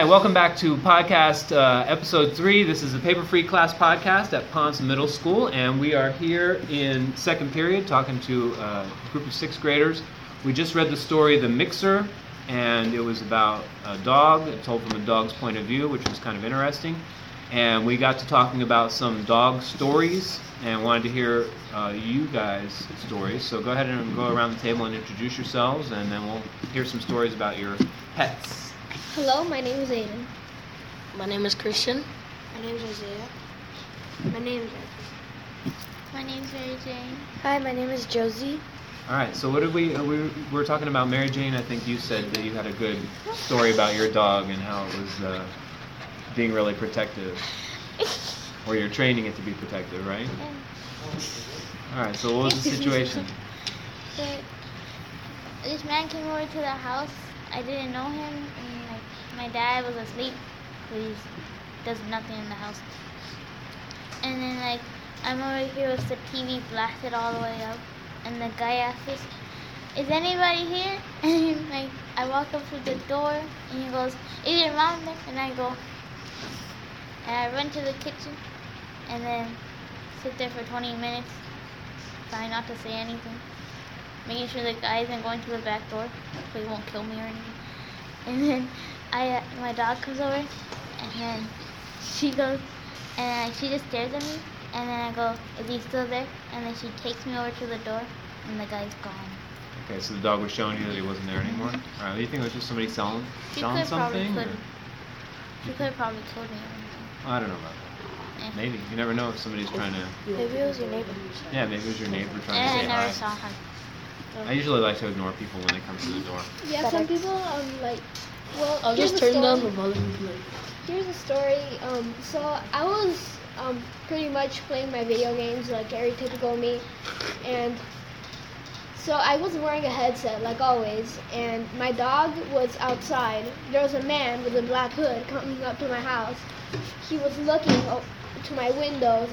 Hi, welcome back to podcast uh, episode three. This is the Paper Free Class podcast at Ponce Middle School, and we are here in second period talking to uh, a group of sixth graders. We just read the story The Mixer, and it was about a dog, told from a dog's point of view, which was kind of interesting. And we got to talking about some dog stories and wanted to hear uh, you guys' stories. So go ahead and go around the table and introduce yourselves, and then we'll hear some stories about your pets. Hello, my name is Aiden. My name is Christian. My name is Isaiah. My name is Edward. My name's Mary Jane. Hi, my name is Josie. All right. So what did we uh, we we were talking about Mary Jane? I think you said that you had a good story about your dog and how it was uh, being really protective, or you're training it to be protective, right? All right. So what was the situation? This man came over to the house. I didn't know him, and like my dad was asleep. But he does nothing in the house. And then like I'm over here with the TV blasted all the way up, and the guy asks "Is anybody here?" And like I walk up to the door, and he goes, "Is your mom there?" And I go, and I run to the kitchen, and then sit there for 20 minutes, trying not to say anything, making sure the guy isn't going to the back door, so he won't kill me or anything. And then I, uh, my dog comes over, and then she goes, and she just stares at me, and then I go, "Is he still there?" And then she takes me over to the door, and the guy's gone. Okay. So the dog was showing you that he wasn't there anymore. All right. Do you think it was just somebody selling She selling something? could. She could have probably killed me or anything. I don't know about that. Eh. Maybe you never know if somebody's trying to. Maybe it was your neighbor. Yeah, maybe it was your neighbor trying to And I never hi. saw him. I usually like to ignore people when they come to the door. Yeah, some people um like. Well, I'll just a turn down the volume. Here's a story. Um, so I was um pretty much playing my video games like every typical me, and so I was wearing a headset like always, and my dog was outside. There was a man with a black hood coming up to my house. He was looking o- to my windows.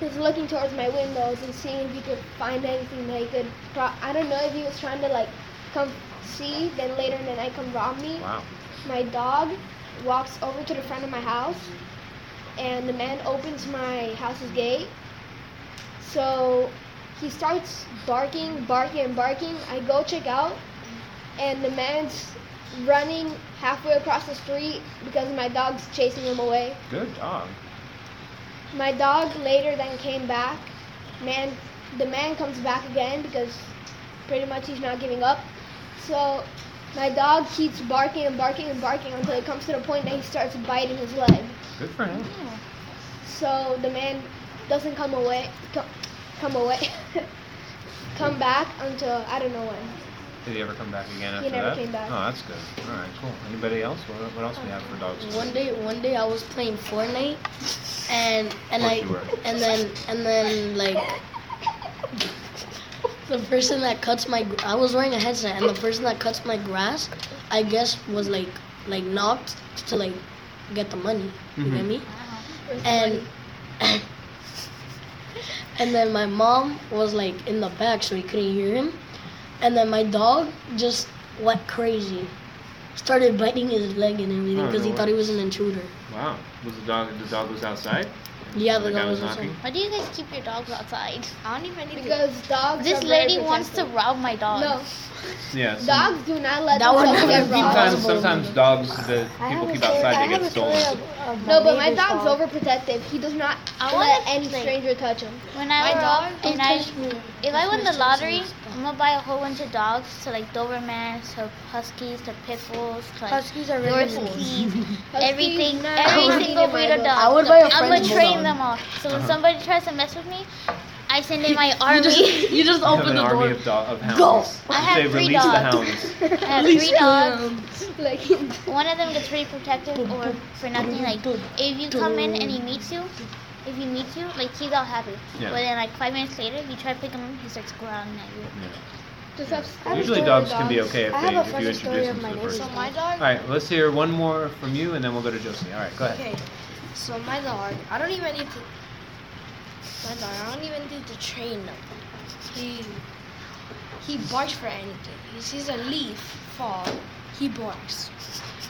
Was looking towards my windows and seeing if he could find anything that he could. Pro- I don't know if he was trying to like come see, then later in the night come rob me Wow. my dog walks over to the front of my house and the man opens my house's gate so he starts barking barking and barking i go check out and the man's running halfway across the street because my dog's chasing him away Good dog. My dog later then came back. Man the man comes back again because pretty much he's not giving up. So my dog keeps barking and barking and barking until it comes to the point that he starts biting his leg. Good for him. so the man doesn't come away come, come away come back until i don't know when Did he ever come back again after He never that? came back. Oh, that's good. All right, cool. Anybody else? What, what else do we have for dogs? one day, one day I was playing Fortnite, and and Of I you were. and then and then like the person that cuts my gr- I was wearing a headset, and the person that cuts my grass, I guess was like like knocked to like get the money. You get Mhm. me? Wow. and and then my mom was like in the back so he couldn't hear him and then my dog just went crazy started biting his leg and everything Oh, because no he thought he was an intruder Wow. Was the dog? The dog was outside. yeah The the dog was was knocking? outside. Why do you guys keep your dogs outside? I don't even need to. because dogs This are very lady wants to protective. rob my dog. no Yeah. dogs do not let That would themselves never get be robbed. Sometimes, sometimes dogs that people keep outside they get stolen. No, but my dog's overprotective. He does not I let wanna, any like- stranger touch him. When I My grow dog up and I, if I win the lottery, I'm gonna buy a whole bunch of dogs, so like Dobermans, to Huskies, to Pit Bulls, to like Huskies are really cool. Yorkies, Huskies, everything, every single breed of dog. I would buy a I'm gonna train bulldog. them all. So when Uh-huh. somebody tries to mess with me, I send in my you army. just you just You have open an the army door of, do- of hounds. Go. I have Say three release the dogs. hounds. I have three dogs. Like One of them gets pretty protective or for nothing. Like if you come in and he meets you, if he meets you, like he's all happy. Yeah. But then like five minutes later, you try to pick him up, he starts growling at you. just have, I have Usually story dogs can be okay if, they, if you funny introduce them to my the person. So my dog. All right, let's hear one more from you, and then we'll go to Josie. All right, go ahead. Okay. So my dog, I don't even need to. My dog, I don't even need to train him. He he barks for anything. He sees a leaf fall, he barks.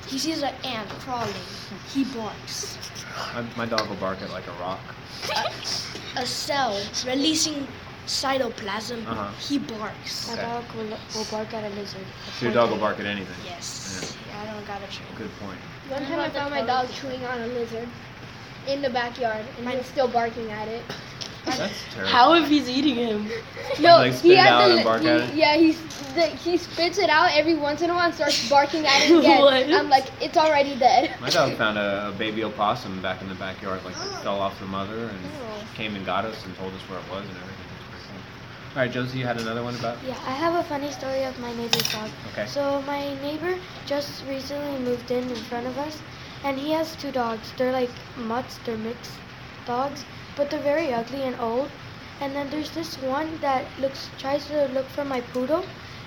He sees an ant crawling, he barks. My, my dog will bark at like a rock. A cell releasing cytoplasm, Uh-huh. he barks. My Okay. dog will, will bark at a lizard. So your dog will bark at anything. Yes. I don't got a train. Good point. One time I found my dog chewing on a lizard in the backyard, and My- he was still barking at it. That's terrible. How if he's eating him? No, Like, he spit it had out the, and bark he- at it? Yeah, he's the, he spits it out every once in a while and starts barking at it again. What? I'm like, it's already dead. My dog found a, a baby opossum back in the backyard, like it fell off the mother and oh. came and got us and told us where it was and everything. It was pretty cool. All right, Josie, you had another one about? Yeah, I have a funny story of my neighbor's dog. Okay. So my neighbor just recently moved in in front of us, and he has two dogs. They're like mutts, they're mixed dogs, but they're very ugly and old. And then there's this one that looks tries to look for my poodle,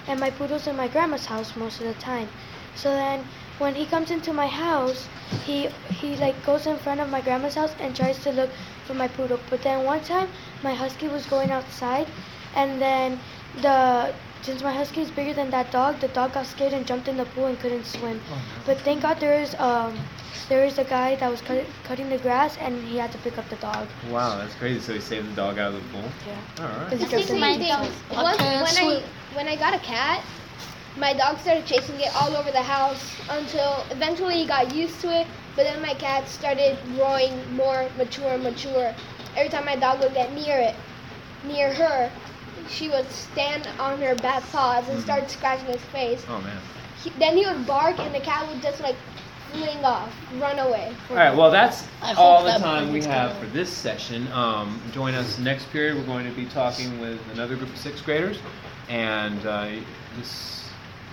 and my poodle's in my grandma's house most of the time. So then when he comes into my house, he he like goes in front of my grandma's house and tries to look for my poodle. But then one time my husky was going outside, and then the since my husky is bigger than that dog, the dog got scared and jumped in the pool and couldn't swim. But thank God there is um there is a guy that was cut, cutting the grass and he had to pick up the dog. Wow, that's crazy. So he saved the dog out of the pool? Yeah. All right. Because he It's the kept same him. thing. I Once, can't when I when I got a cat, my dog started chasing it all over the house until eventually he got used to it. But then my cat started growing more mature and mature. Every time my dog would get near it, near her, she would stand on her back paws and Mhm. start scratching his face. Oh man. He, then he would bark, and the cat would just like fling off, run away. All right. Well, that's I all the that time we have for this session. Um, join us next period. We're going to be talking with another group of sixth graders, and uh, this.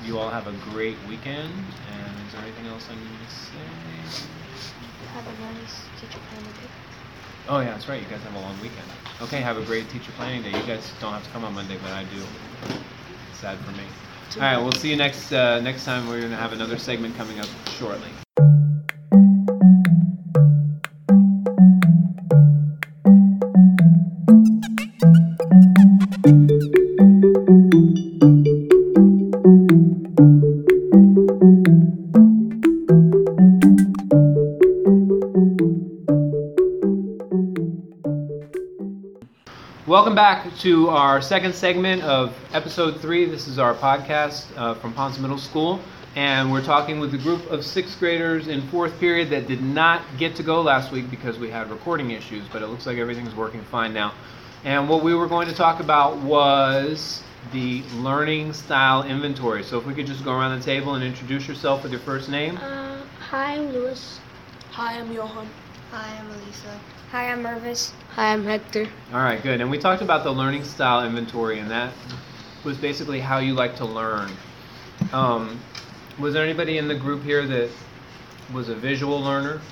You all have a great weekend. And is there anything else I need to say? Have a nice teacher planning day. Oh yeah, that's right. You guys have a long weekend. Okay, have a great teacher planning day. You guys don't have to come on Monday, but I do. Sad for me. All right, we'll see you next uh, next time. We're gonna have another segment coming up shortly. Welcome back to our second segment of episode three. This is our podcast uh, from Ponce Middle School, and we're talking with a group of sixth graders in fourth period that did not get to go last week because we had recording issues, but it looks like everything's working fine now. And what we were going to talk about was the learning style inventory. So if we could just go around the table and introduce yourself with your first name. Uh, hi, I'm Lewis. Hi, I'm Johan. Hi, I'm Elisa. Hi, I'm Mervis. Hi, I'm Hector. All right, good. And we talked about the learning style inventory, and that was basically how you like to learn. Um, was there anybody in the group here that was a visual learner?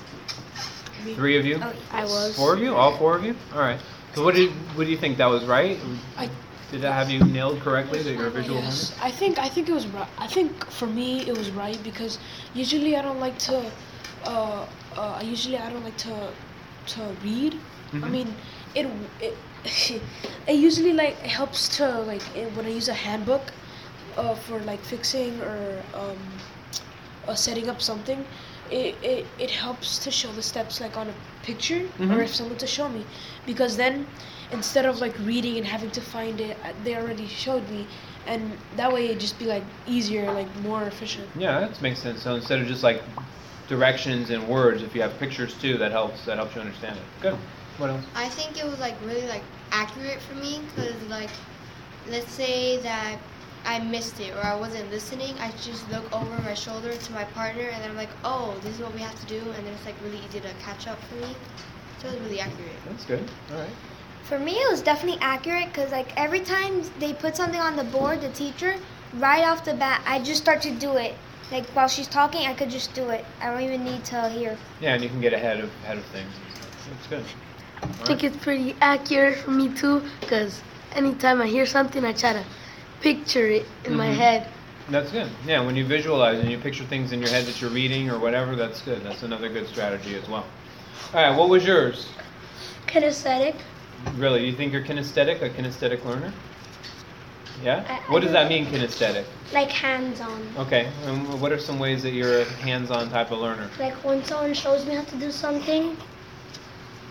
Three of you? I was. Four of you? All four of you? All right. So what did what do you think? That was right? I- Did that have you nailed correctly that you're a visual Yes, I think I think it was right. I think for me it was right because usually I don't like to. Uh, uh, usually I don't like to to read. I Mhm. mean, it it it usually like helps to like it, when I use a handbook uh, for like fixing or um, uh, setting up something. It, it, it helps to show the steps like on a picture Mhm. or if someone to show me because then instead of like reading and having to find it uh, they already showed me and that way it'd just be like easier like more efficient Yeah, that makes sense. So instead of just like directions and words, if you have pictures too, that helps. That helps you understand it. Good. What else? I think it was like really like accurate for me because like let's say that I missed it or I wasn't listening, I just look over my shoulder to my partner and then I'm like, oh, this is what we have to do, and then it's like really easy to catch up for me. So it was really accurate. That's good. All right. For me, it was definitely accurate because, like, every time they put something on the board, the teacher, right off the bat, I just start to do it. Like, while she's talking, I could just do it. I don't even need to hear. Yeah, and you can get ahead of ahead of things. and stuff. That's good. All I think right. it's pretty accurate for me too, because anytime I hear something, I try to picture it in my Mhm. head. That's good. Yeah, when you visualize and you picture things in your head that you're reading or whatever, that's good. That's another good strategy as well. All right, what was yours? Kinesthetic. Really, Do you think you're kinesthetic, a kinesthetic learner? Yeah. I- I what does that mean, kinesthetic? like hands-on. Okay. And what are some ways that you're a hands-on type of learner? Like when someone shows me how to do something,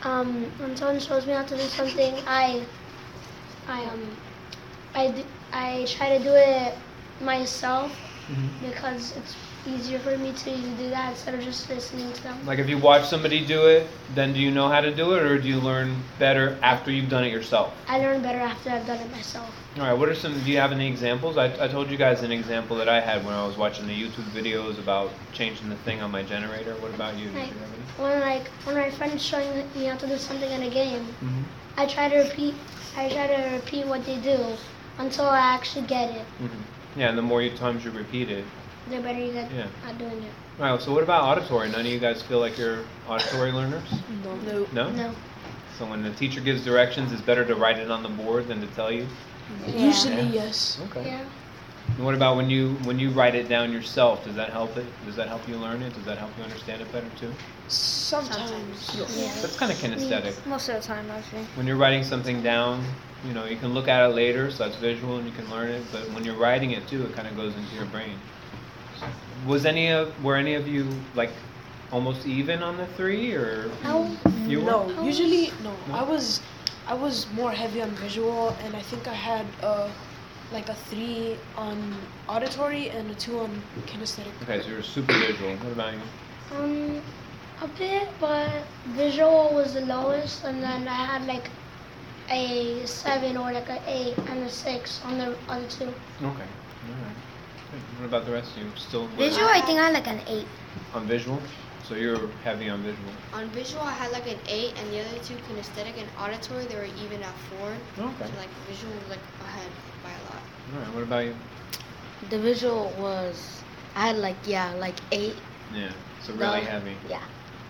um, when someone shows me how to do something, I, I um, I do, I try to do it myself Mhm. because it's easier for me to do that instead of just listening to them. Like if you watch somebody do it, then do you know how to do it, or do you learn better after you've done it yourself? I learn better after I've done it myself. All right. What are some? Do you have any examples? I, I told you guys an example that I had when I was watching the YouTube videos about changing the thing on my generator. What about you? You Like any? when like when my friend's showing me how to do something in a game, Mhm. I try to repeat. I try to repeat what they do until I actually get it. Mhm. Yeah, and the more you, times you repeat it. The better you get Yeah. at doing it. All right. So what about auditory? None of you guys feel like you're auditory learners? No. No. No. So when the teacher gives directions, it's better to write it on the board than to tell you. Usually, Yeah. yes. Okay. Yeah. And what about when you when you write it down yourself? Does that help it? Does that help you learn it? Does that help you understand it better too? Sometimes. Yeah. That's kind of kinesthetic. Most of the time, actually. When you're writing something down, you know, you can look at it later, so that's visual and you can learn it. But when you're writing it too, it kind of goes into your brain. Was any of were any of you like almost even on the three, or How? you were? No, usually no. No? I was, I was more heavy on visual, and I think I had uh, like a three on auditory and a two on kinesthetic. Okay, so you're super visual. What about you? Um, a bit, but visual was the lowest, and then I had like a seven or like a eight and a six on the other two. Okay. All right. Good. What about the rest of you? Still Visual, I think I had like an eight. on visual? So you're heavy on visual. On visual, I had like an eight, and the other two, kinesthetic and auditory, they were even at four. Okay. So like visual was like ahead by a lot. All right. What about you? The visual was, I had like, yeah, like eight. Yeah. So really No. heavy. Yeah.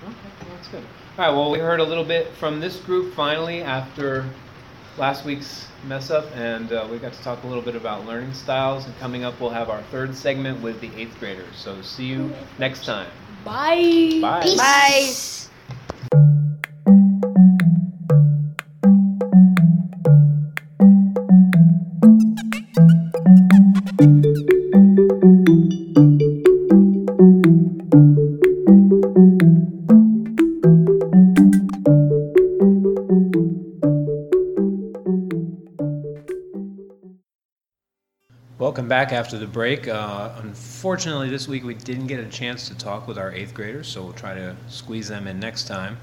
Okay, well, that's good. All right, well, we heard a little bit from this group finally after last week's mess up, and uh, we got to talk a little bit about learning styles. And coming up, we'll have our third segment with the eighth graders. So see you next time. Bye. Bye. Bye. Welcome back after the break. Uh, unfortunately, this week we didn't get a chance to talk with our eighth graders, so we'll try to squeeze them in next time.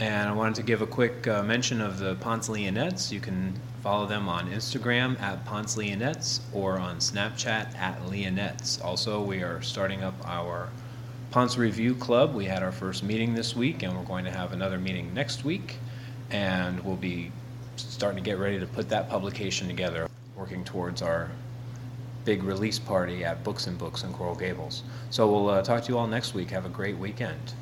And I wanted to give a quick uh, mention of the Ponce Leonettes. You can follow them on Instagram at Ponce Leonettes or on Snapchat at Leonettes. Also, we are starting up our Ponce Review Club. We had our first meeting this week, and we're going to have another meeting next week. And we'll be starting to get ready to put that publication together, working towards our big release party at Books and Books in Coral Gables. So we'll uh, talk to you all next week. Have a great weekend.